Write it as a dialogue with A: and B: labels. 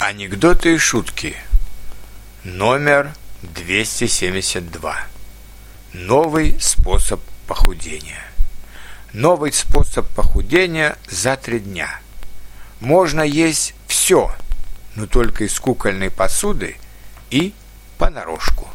A: Анекдоты и шутки. Номер 272. Новый способ похудения. Новый способ похудения за три дня. Можно есть все, но только из кукольной посуды и понарошку.